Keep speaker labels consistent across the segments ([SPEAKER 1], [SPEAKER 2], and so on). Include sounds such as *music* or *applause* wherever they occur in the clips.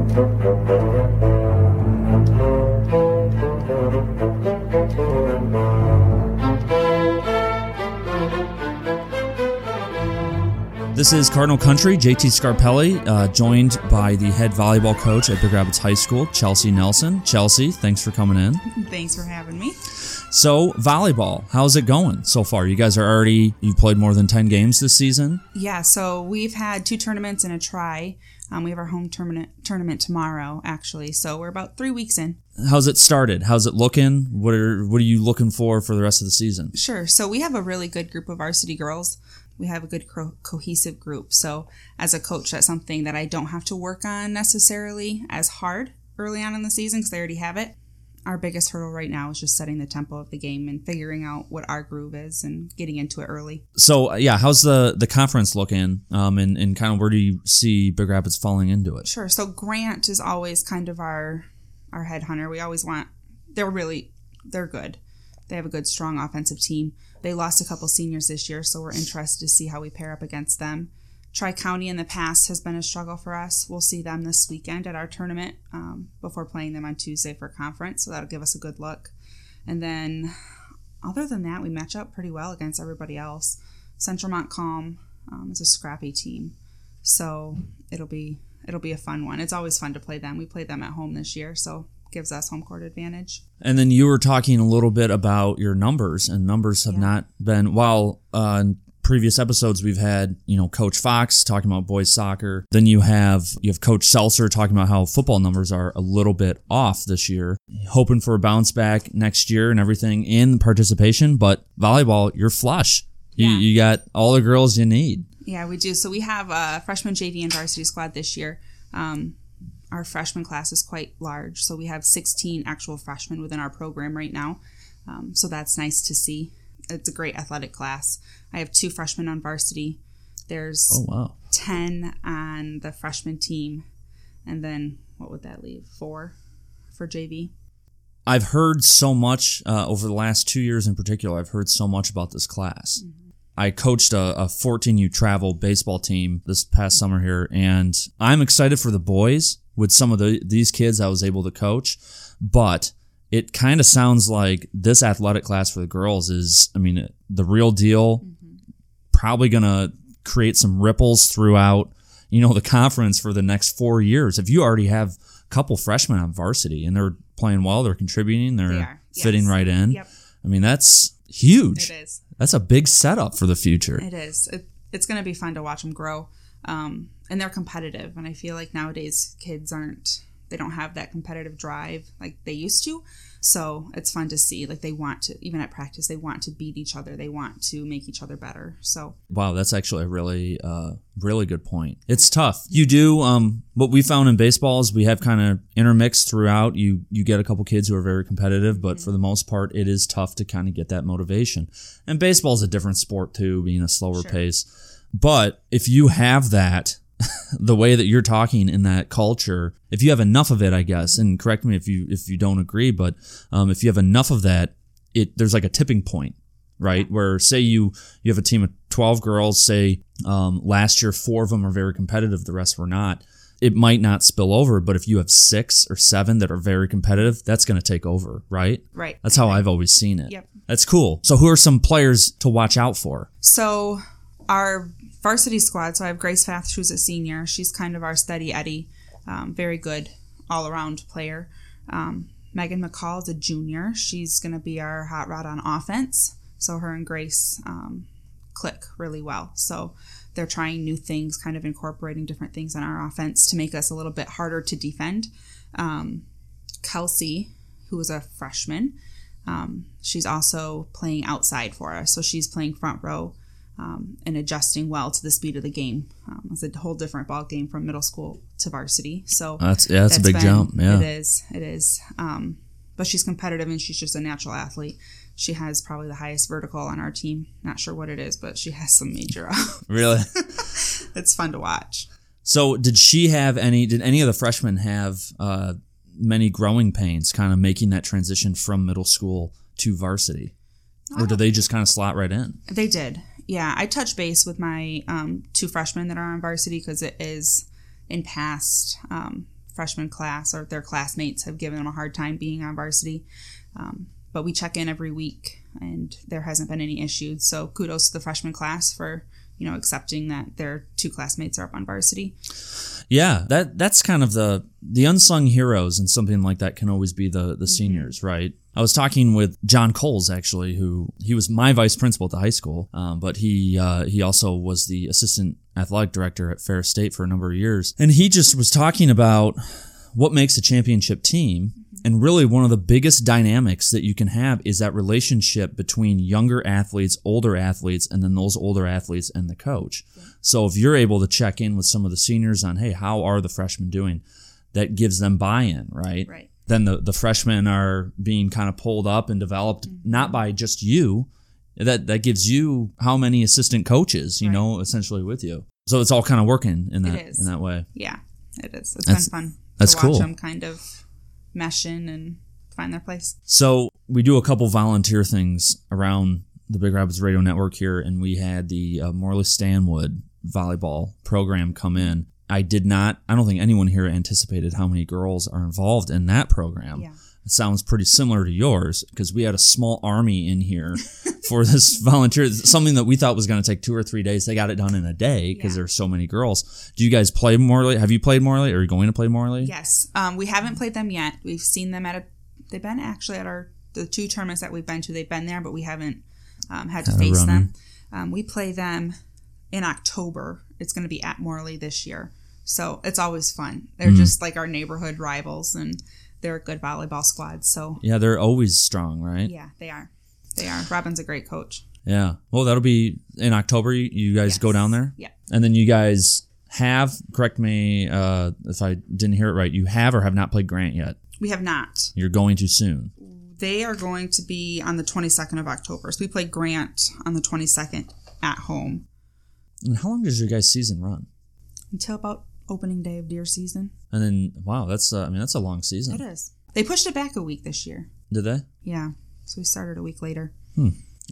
[SPEAKER 1] This is Cardinal Country, JT Scarpelli, uh, joined by the head volleyball coach at Big Rapids High School, Chelsea Nelson. Chelsea, thanks for coming in.
[SPEAKER 2] Thanks for having me.
[SPEAKER 1] So, volleyball, how's it going so far? You guys are already, you've played more than 10 games this season?
[SPEAKER 2] Yeah, so we've had two tournaments and a try. Um, we have our home tournament tournament tomorrow, actually. So we're about three weeks in.
[SPEAKER 1] How's it started? How's it looking? What are what are you looking for for the rest of the season?
[SPEAKER 2] Sure. So we have a really good group of varsity girls. We have a good co- cohesive group. So as a coach, that's something that I don't have to work on necessarily as hard early on in the season because they already have it. Our biggest hurdle right now is just setting the tempo of the game and figuring out what our groove is and getting into it early.
[SPEAKER 1] So yeah, how's the the conference looking? Um, and and kind of where do you see Big Rapids falling into it?
[SPEAKER 2] Sure. So Grant is always kind of our our headhunter. We always want. They're really they're good. They have a good, strong offensive team. They lost a couple seniors this year, so we're interested to see how we pair up against them. Tri County in the past has been a struggle for us. We'll see them this weekend at our tournament um, before playing them on Tuesday for conference, so that'll give us a good look. And then, other than that, we match up pretty well against everybody else. Central Montcalm um, is a scrappy team, so it'll be it'll be a fun one. It's always fun to play them. We played them at home this year, so gives us home court advantage.
[SPEAKER 1] And then you were talking a little bit about your numbers, and numbers have
[SPEAKER 2] Yeah.
[SPEAKER 1] not been while uh, previous episodes we've had you know Coach Fox talking about boys soccer. Then you have you have Coach Seltzer talking about how football numbers are a little bit off this year, hoping for a bounce back next year and everything in participation. But volleyball, you're flush. You,
[SPEAKER 2] Yeah.
[SPEAKER 1] you got all the girls you need.
[SPEAKER 2] Yeah, we do. So we have a freshman JV and varsity squad this year. Um, our freshman class is quite large, so we have 16 actual freshmen within our program right now. Um, so that's nice to see. It's a great athletic class. I have two freshmen on varsity. There's
[SPEAKER 1] Oh wow.
[SPEAKER 2] 10 on the freshman team, and then what would that leave? Four for JV.
[SPEAKER 1] I've heard so much uh, over the last two years in particular. I've heard so much about this class. I coached a, a 14U travel baseball team this past summer here, and I'm excited for the boys with some of the these kids I was able to coach. But it kind of sounds like this athletic class for the girls is, I mean, the real deal. Probably gonna create some ripples throughout, you know, the conference for the next four years. If you already have a couple freshmen on varsity and they're playing well, they're contributing, they're
[SPEAKER 2] They are,
[SPEAKER 1] fitting
[SPEAKER 2] yes.
[SPEAKER 1] right in.
[SPEAKER 2] Yep.
[SPEAKER 1] I mean, that's huge.
[SPEAKER 2] It is.
[SPEAKER 1] That's a big setup for the future.
[SPEAKER 2] It is. It, it's going to be fun to watch them grow. Um, and they're competitive. And I feel like nowadays kids aren't, they don't have that competitive drive like they used to. So it's fun to see. Like they want to, even at practice, they want to beat each other. They want to make each other better. So
[SPEAKER 1] Wow, that's actually a really, uh, really good point. It's tough. You do um, what we found in baseball is we have kind of intermixed throughout. You you get a couple kids who are very competitive, but for the most part, it is tough to kind of get that motivation. And baseball is a different sport too, being a slower
[SPEAKER 2] Sure.
[SPEAKER 1] pace. But if you have that, *laughs* the way that you're talking in that culture, if you have enough of it, I guess, and correct me if you if you don't agree, but um, if you have enough of that, it there's like a tipping point right? Where say you you have a team of twelve girls, say um, last year four of them are very competitive, the rest were not. It might not spill over, but if you have six or seven that are very competitive, that's going to take over, right?
[SPEAKER 2] right.
[SPEAKER 1] That's how I've always seen it.
[SPEAKER 2] Yep.
[SPEAKER 1] That's cool. So who are some players to watch out for?
[SPEAKER 2] So our varsity squad. So I have Grace Fath, who's a senior. She's kind of our steady Eddie, um, very good all around player. Um, Megan McCall is a junior. She's going to be our hot rod on offense. So her and Grace um, click really well. So they're trying new things, kind of incorporating different things in our offense to make us a little bit harder to defend. Um, Kelsey, who is a freshman, um, she's also playing outside for us. So she's playing front row um, and adjusting well to the speed of the game. Um, it's a whole different ball game from middle school to varsity. So
[SPEAKER 1] That's yeah, that's, a big
[SPEAKER 2] been-
[SPEAKER 1] jump. Yeah.
[SPEAKER 2] It is. It is. Um, but she's competitive and she's just a natural athlete. She has probably the highest vertical on our team. Not sure what it is, but she has some major.
[SPEAKER 1] Really? *laughs*
[SPEAKER 2] it's fun to watch.
[SPEAKER 1] So did she have any? Did any of the freshmen have uh, many growing pains, kind of making that transition from middle school to varsity, or did they just kind of slot right in?
[SPEAKER 2] They did. Yeah, I touch base with my um, two freshmen that are on varsity because it is in past um, freshman class or their classmates have given them a hard time being on varsity. Um, but we check in every week and there hasn't been any issues. So kudos to the freshman class for you know accepting that their two classmates are up on varsity.
[SPEAKER 1] Yeah, that that's kind of the the unsung heroes and something like that can always be the the seniors, right? I was talking with John Coles actually, who he was my vice principal at the high school, um, but he uh, he also was the assistant athletic director at Ferris State for a number of years, and he just was talking about what makes a championship team. And really, one of the biggest dynamics that you can have is that relationship between younger athletes, older athletes, and then those older athletes and the coach. So if you're able to check in with some of the seniors on, hey, how are the freshmen doing? That gives them buy-in, right?
[SPEAKER 2] Right.
[SPEAKER 1] Then the, the freshmen are being kind of pulled up and developed not by just you. That that gives you how many assistant coaches, you
[SPEAKER 2] Right.
[SPEAKER 1] know, essentially with you. So it's all kind of working in that in that way.
[SPEAKER 2] Yeah, it is. It's
[SPEAKER 1] That's-
[SPEAKER 2] been fun
[SPEAKER 1] that's
[SPEAKER 2] to watch
[SPEAKER 1] cool.
[SPEAKER 2] them kind of mesh in and find their place.
[SPEAKER 1] So we do a couple volunteer things around the Big Rapids Radio Network here, and we had the uh, Morley Stanwood volleyball program come in. I did not. I don't think anyone here anticipated how many girls are involved in that program.
[SPEAKER 2] Yeah.
[SPEAKER 1] It sounds pretty similar to yours because we had a small army in here *laughs* for this volunteer. Something that we thought was going to take two or three days. They got it done in a day because
[SPEAKER 2] Yeah.
[SPEAKER 1] there's so many girls. Do you guys play Morley? Have you played Morley? Are you going to play Morley?
[SPEAKER 2] Yes, um, we haven't played them yet. We've seen them at a. They've been actually at our the two tournaments that we've been to. They've been there, but we haven't um, had to
[SPEAKER 1] Had
[SPEAKER 2] face them. Um, we play them in October. It's going to be at Morley this year, so it's always fun. They're
[SPEAKER 1] Mm-hmm.
[SPEAKER 2] just like our neighborhood rivals, and they're a good volleyball squad. So
[SPEAKER 1] Yeah, they're always strong, right?
[SPEAKER 2] yeah, they are. They are. Robin's a great coach.
[SPEAKER 1] Yeah. Well, that'll be in October. You- guys go down there,
[SPEAKER 2] Yeah.
[SPEAKER 1] and then you guys have. Correct me uh, if I didn't hear it right. You have or have not played Grant yet.
[SPEAKER 2] We have not.
[SPEAKER 1] You're going to soon.
[SPEAKER 2] They are going to be on the 22nd of October. So we play Grant on the 22nd at home
[SPEAKER 1] And how long does your guys' season run?
[SPEAKER 2] until about opening day of deer season.
[SPEAKER 1] And then, wow, that's uh, I mean that's a long season.
[SPEAKER 2] It is. They pushed it back a week this year.
[SPEAKER 1] Did they?
[SPEAKER 2] Yeah. So we started a week later.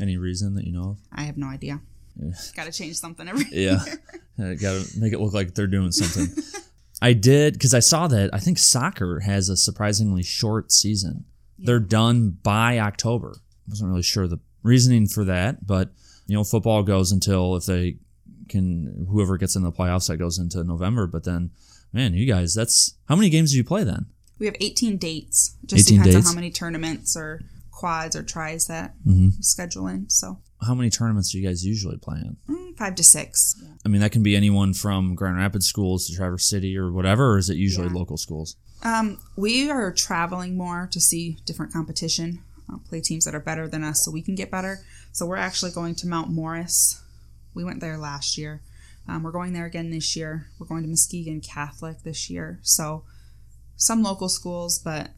[SPEAKER 1] Any reason that you know of?
[SPEAKER 2] I have no idea.
[SPEAKER 1] Yeah. *laughs*
[SPEAKER 2] Got to change something every
[SPEAKER 1] Yeah, *laughs* got to make it look like they're doing something. *laughs* I did because I saw that. I think soccer has a surprisingly short season. They're done by October. I wasn't really sure the reasoning for that, but you know, football goes until if they can, whoever gets in the playoffs, that goes into November. But then, man, you guys, that's how many games do you play then?
[SPEAKER 2] We have 18 dates. Just
[SPEAKER 1] 18
[SPEAKER 2] depends
[SPEAKER 1] dates?
[SPEAKER 2] on how many tournaments or quads or tries that
[SPEAKER 1] Mm-hmm.
[SPEAKER 2] schedule in. So
[SPEAKER 1] How many tournaments do you guys usually play in?
[SPEAKER 2] mm, five to six.
[SPEAKER 1] I mean, that can be anyone from Grand Rapids schools to Traverse City or whatever, or is it usually
[SPEAKER 2] Yeah.
[SPEAKER 1] local schools?
[SPEAKER 2] Um, we are traveling more to see different competition, uh, play teams that are better than us so we can get better. So we're actually going to Mount Morris. We went there last year. Um, we're going there again this year. We're going to Muskegon Catholic this year. So some local schools, but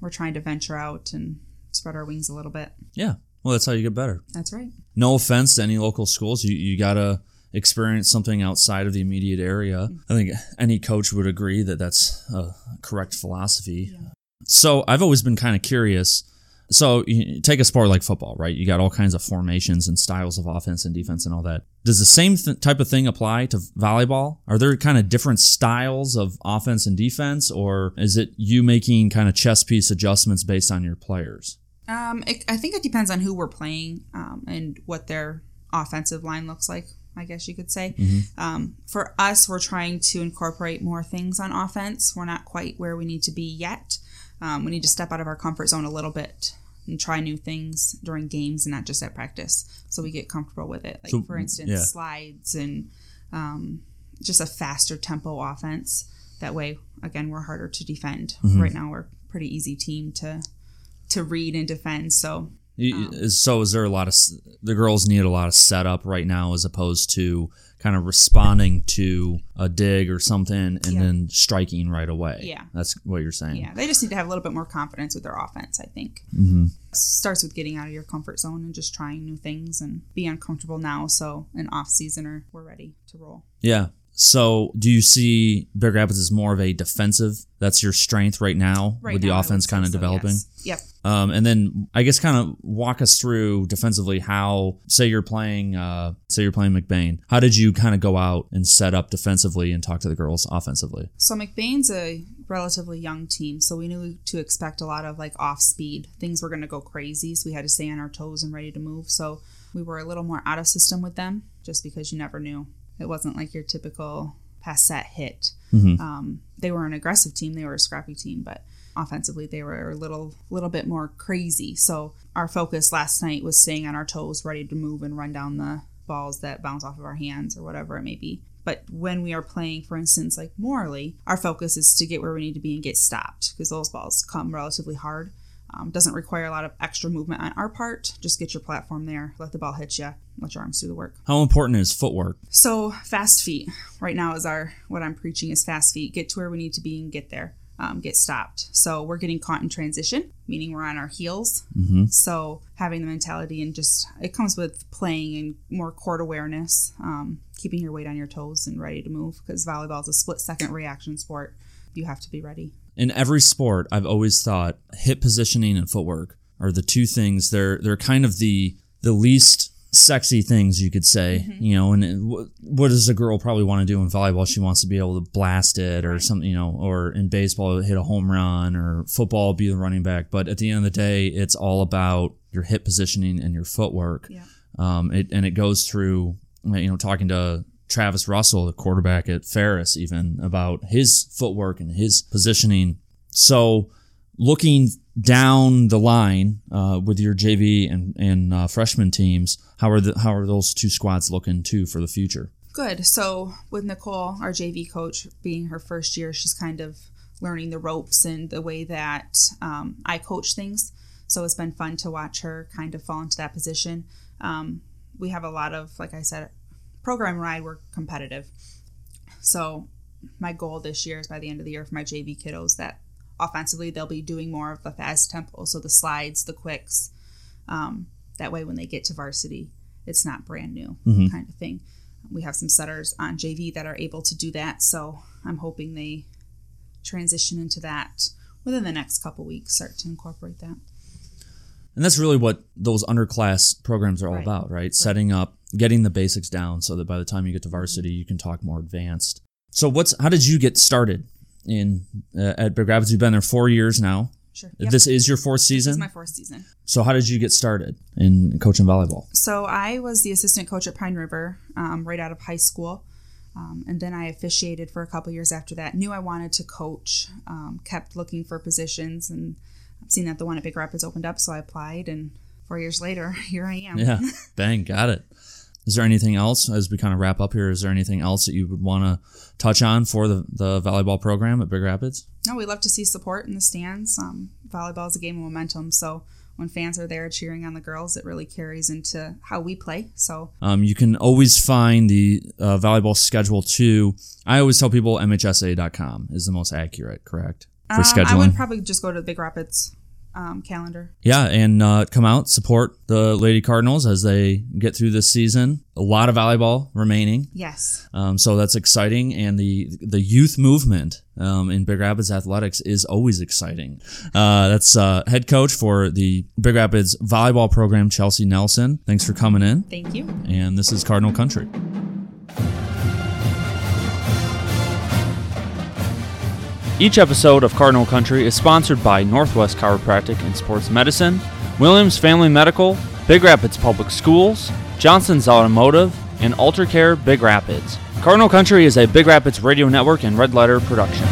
[SPEAKER 2] we're trying to venture out and spread our wings a little bit.
[SPEAKER 1] Yeah. Well, that's how you get better.
[SPEAKER 2] That's right.
[SPEAKER 1] no offense to any local schools, you, you gotta experience something outside of the immediate area. I think any coach would agree that that's a correct philosophy. Yeah. So I've always been kind of curious. So you take a sport like football, right? You got all kinds of formations and styles of offense and defense and all that. Does the same th- type of thing apply to volleyball? Are there kind of different styles of offense and defense, or is it you making kind of chess piece adjustments based on your players?
[SPEAKER 2] Um, it, I think it depends on who we're playing um, and what their offensive line looks like. I guess you could say. Um, for us, we're trying to incorporate more things on offense. We're not quite where we need to be yet. Um, we need to step out of our comfort zone a little bit and try new things during games and not just at practice, so we get comfortable with it. Like
[SPEAKER 1] So,
[SPEAKER 2] for instance,
[SPEAKER 1] yeah.
[SPEAKER 2] slides and um, just a faster tempo offense. That way, again, we're harder to defend.
[SPEAKER 1] Mm-hmm.
[SPEAKER 2] Right now, we're a pretty easy team to to read and defend. So
[SPEAKER 1] You- is- So is there a lot of the girls need a lot of setup right now as opposed to kind of responding to a dig or something and
[SPEAKER 2] Yeah.
[SPEAKER 1] then striking right away.
[SPEAKER 2] Yeah.
[SPEAKER 1] that's what you're saying.
[SPEAKER 2] yeah, they just need to have a little bit more confidence with their offense. I think
[SPEAKER 1] hmm
[SPEAKER 2] starts with getting out of your comfort zone and just trying new things and be uncomfortable now. So in off season, or we're ready to roll.
[SPEAKER 1] Yeah. So, do you see Big Rapids as more of a defensive? That's your strength right now
[SPEAKER 2] Right
[SPEAKER 1] with the
[SPEAKER 2] now, would
[SPEAKER 1] offense kind of
[SPEAKER 2] so,
[SPEAKER 1] developing.
[SPEAKER 2] yes. Yep.
[SPEAKER 1] Um, and then I guess kind of walk us through defensively how, say you're playing, uh, say you're playing McBain. How did you kind of go out and set up defensively and talk to the girls offensively?
[SPEAKER 2] So McBain's a relatively young team, so we knew to expect a lot of like off speed. Things were going to go crazy, so we had to stay on our toes and ready to move. So we were a little more out of system with them, just because you never knew. It wasn't like your typical pass set hit. Um, they were an aggressive team. They were a scrappy team, but offensively they were a little little bit more crazy. So our focus last night was staying on our toes, ready to move and run down the balls that bounce off of our hands or whatever it may be. But when we are playing, for instance, like Morley, our focus is to get where we need to be and get stopped because those balls come relatively hard. Um, doesn't require a lot of extra movement on our part. Just get your platform there, let the ball hit you, let your arms do the work.
[SPEAKER 1] How important is footwork?
[SPEAKER 2] So fast feet right now is our what I'm preaching is fast feet. Get to where we need to be and get there. Um, get stopped. So we're getting caught in transition, meaning we're on our heels.
[SPEAKER 1] Mm-hmm.
[SPEAKER 2] So having the mentality and just it comes with playing and more court awareness, um, keeping your weight on your toes and ready to move because volleyball is a split second reaction sport. You have to be ready.
[SPEAKER 1] In every sport, I've always thought hip positioning and footwork are the two things. They're they're kind of the the least sexy things you could say, you know. And it- wh- what does a girl probably want to do in volleyball? She wants to be able to blast it or something, you know. Or in baseball, hit a home run, or football, be the running back. But at the end of the day, it's all about your hip positioning and your footwork.
[SPEAKER 2] Yeah.
[SPEAKER 1] Um, it, and it goes through, you know, talking to Travis Russell, the quarterback at Ferris, even about his footwork and his positioning. So, looking down the line uh, with your JV and and uh, freshman teams, how are the how are those two squads looking too for the future?
[SPEAKER 2] Good. So with Nicole, our JV coach, being her first year, she's kind of learning the ropes and the way that um, I coach things. So it's been fun to watch her kind of fall into that position. Um, we have a lot of, like I said, program ride. We're competitive. So my goal this year is by the end of the year for my JV kiddos that offensively they'll be doing more of the fast tempo, so the slides, the quicks. Um, that way, when they get to varsity, it's not brand new kind of thing. We have some setters on JV that are able to do that, so I'm hoping they transition into that within the next couple weeks. Start to incorporate that.
[SPEAKER 1] And that's really what those underclass programs are all
[SPEAKER 2] Right.
[SPEAKER 1] about, right? Setting up, getting the basics down, so that by the time you get to varsity, you can talk more advanced. So, what's how did you get started in uh, at Big Rapids? You've been there four years now.
[SPEAKER 2] Sure. Yep.
[SPEAKER 1] This is your fourth
[SPEAKER 2] This
[SPEAKER 1] season.
[SPEAKER 2] is my fourth season.
[SPEAKER 1] So how did you get started in coaching volleyball?
[SPEAKER 2] So I was the assistant coach at Pine River um, right out of high school. Um, and then I officiated for a couple years after that. Knew I wanted to coach, um, kept looking for positions, and seen that the one at Big Rapids opened up, so I applied. And four years later, *laughs* here I am.
[SPEAKER 1] Yeah, *laughs* bang, got it. Is there anything else as we kind of wrap up here? Is there anything else that you would want to touch on for the, the volleyball program at Big Rapids?
[SPEAKER 2] No, we love to see support in the stands. Um, volleyball is a game of momentum, so when fans are there cheering on the girls, it really carries into how we play. So
[SPEAKER 1] Um, you can always find the uh, volleyball schedule too. I always tell people MHSA.com is the most accurate, correct? For
[SPEAKER 2] um,
[SPEAKER 1] scheduling.
[SPEAKER 2] I would probably just go to the Big Rapids um, calendar.
[SPEAKER 1] Yeah, and uh, come out, support the Lady Cardinals as they get through this season. A lot of volleyball remaining.
[SPEAKER 2] Yes.
[SPEAKER 1] Um, so that's exciting, and the the youth movement um, in Big Rapids athletics is always exciting. Uh, that's uh, head coach for the Big Rapids volleyball program, Chelsea Nelson. Thanks for coming in,
[SPEAKER 2] Thank you.
[SPEAKER 1] and this is Cardinal Country.
[SPEAKER 3] Each episode of Cardinal Country is sponsored by Northwest Chiropractic and Sports Medicine, Williams Family Medical, Big Rapids Public Schools, Johnson's Automotive, and Altercare Big Rapids. Cardinal Country is a Big Rapids radio network and red letter production.